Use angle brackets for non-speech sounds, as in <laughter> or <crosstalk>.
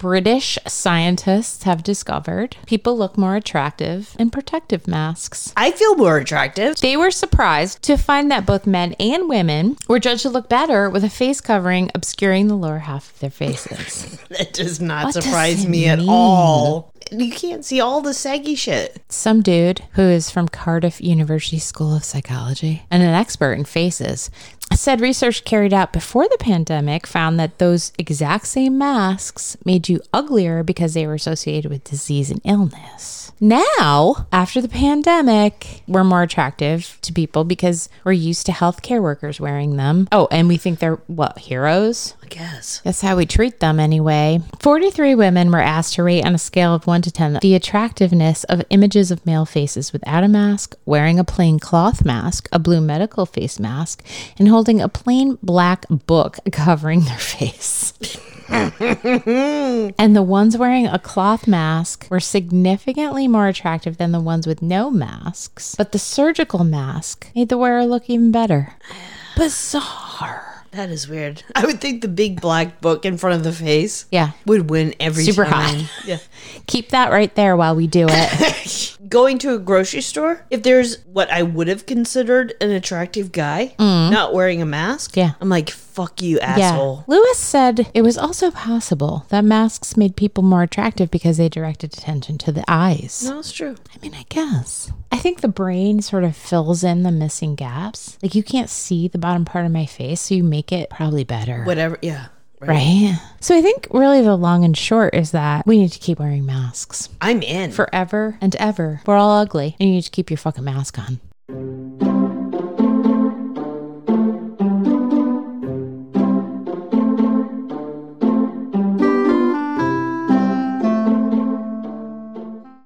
British scientists have discovered people look more attractive in protective masks. I feel more attractive. They were surprised to find that both men and women were judged to look better with a face covering obscuring the lower half of their faces. <laughs> That does not What surprise it me at all. You can't see all the saggy shit. Some dude who is from Cardiff University School of Psychology and an expert in faces said research carried out before the pandemic found that those exact same masks made you uglier because they were associated with disease and illness. Now, after the pandemic, we're more attractive to people because we're used to healthcare workers wearing them. Oh, and we think they're what, heroes? I guess. That's how we treat them anyway. 43 women were asked to rate on a scale of 1 to 10 the attractiveness of images of male faces without a mask, wearing a plain cloth mask, a blue medical face mask, and holding a plain black book covering their face. <laughs> and the ones wearing a cloth mask were significantly more attractive than the ones with no masks, but the surgical mask made the wearer look even better. Bizarre. That is weird. I would think the big black book in front of the face Yeah. would win every Super time. hot. Yeah. <laughs> Keep that right there while we do it. <laughs> Going to a grocery store, if there's what I would have considered an attractive guy not wearing a mask, Mm. Yeah. I'm like, fuck you, asshole. Yeah. Lewis said it was also possible that masks made people more attractive because they directed attention to the eyes. No, it's true. I mean, I guess. I think the brain sort of fills in the missing gaps. Like you can't see the bottom part of my face, so you make it probably better. Whatever. Yeah. Right? So I think really the long and short is that we need to keep wearing masks I'm in. forever and ever. We're all ugly and you need to keep your fucking mask on.